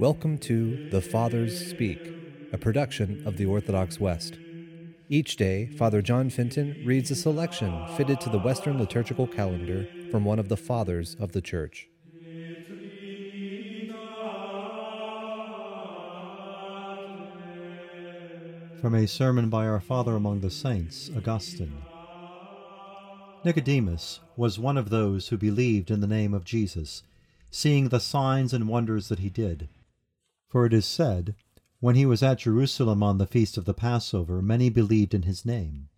Welcome to The Fathers Speak, a production of the Orthodox West. Each day, Father John Fenton reads a selection fitted to the Western liturgical calendar from one of the Fathers of the Church. From a sermon by our Father among the Saints, Augustine. Nicodemus was one of those who believed in the name of Jesus, seeing the signs and wonders that he did. For it is said, When he was at Jerusalem on the feast of the Passover, many believed in his name.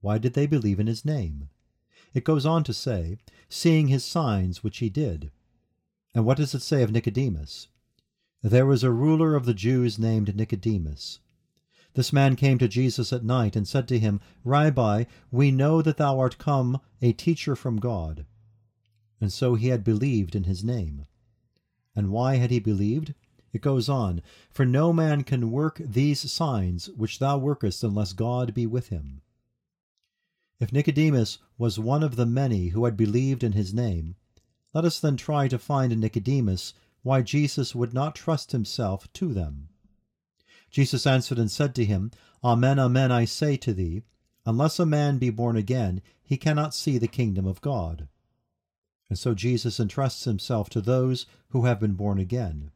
Why did they believe in his name? It goes on to say, Seeing his signs which he did. And what does it say of Nicodemus? There was a ruler of the Jews named Nicodemus. This man came to Jesus at night and said to him, Rabbi, we know that thou art come a teacher from God. And so he had believed in his name. And why had he believed? It goes on, For no man can work these signs which thou workest unless God be with him. If Nicodemus was one of the many who had believed in his name, let us then try to find in Nicodemus why Jesus would not trust himself to them. Jesus answered and said to him, Amen, amen, I say to thee, unless a man be born again, he cannot see the kingdom of God. And so Jesus entrusts himself to those who have been born again.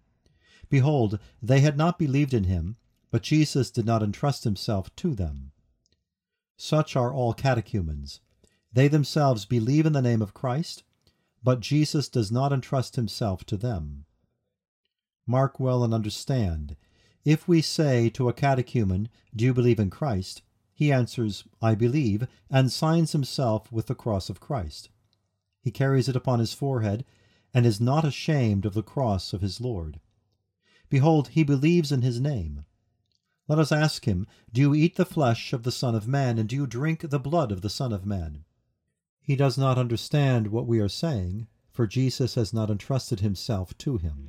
Behold, they had not believed in him, but Jesus did not entrust himself to them. Such are all catechumens. They themselves believe in the name of Christ, but Jesus does not entrust himself to them. Mark well and understand. If we say to a catechumen, Do you believe in Christ? he answers, I believe, and signs himself with the cross of Christ. He carries it upon his forehead, and is not ashamed of the cross of his Lord. Behold, he believes in his name. Let us ask him, Do you eat the flesh of the Son of Man, and do you drink the blood of the Son of Man? He does not understand what we are saying, for Jesus has not entrusted himself to him.